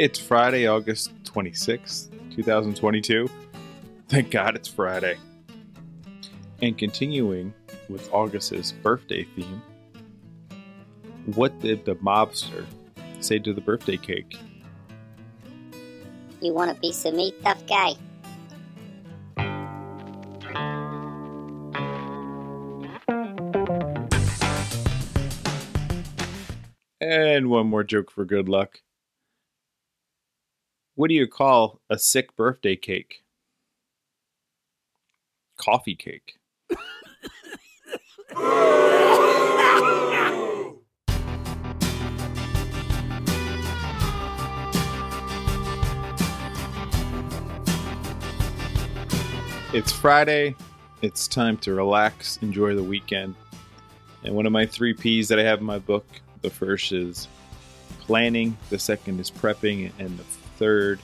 It's Friday, August 26th, 2022. Thank God it's Friday. And continuing with August's birthday theme, what did the mobster say to the birthday cake? You want a piece of me, tough guy? And one more joke for good luck. What do you call a sick birthday cake? Coffee cake. It's Friday. It's time to relax, enjoy the weekend. And one of my three P's that I have in my book the first is planning, the second is prepping, and the third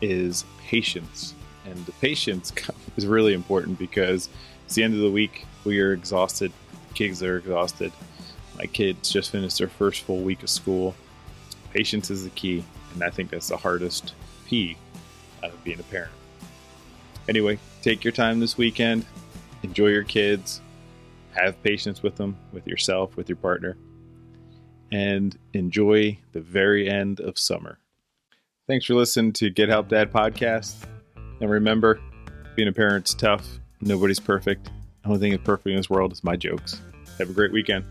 is patience. And the patience is really important because it's the end of the week. We are exhausted. Kids are exhausted. My kids just finished their first full week of school. Patience is the key, and I think that's the hardest P out of being a parent. Anyway, take your time this weekend. Enjoy your kids. Have patience with them, with yourself, with your partner. And enjoy the very end of summer. Thanks for listening to Get Help Dad podcast. And remember, being a parent's tough. Nobody's perfect. The only thing that's perfect in this world is my jokes. Have a great weekend.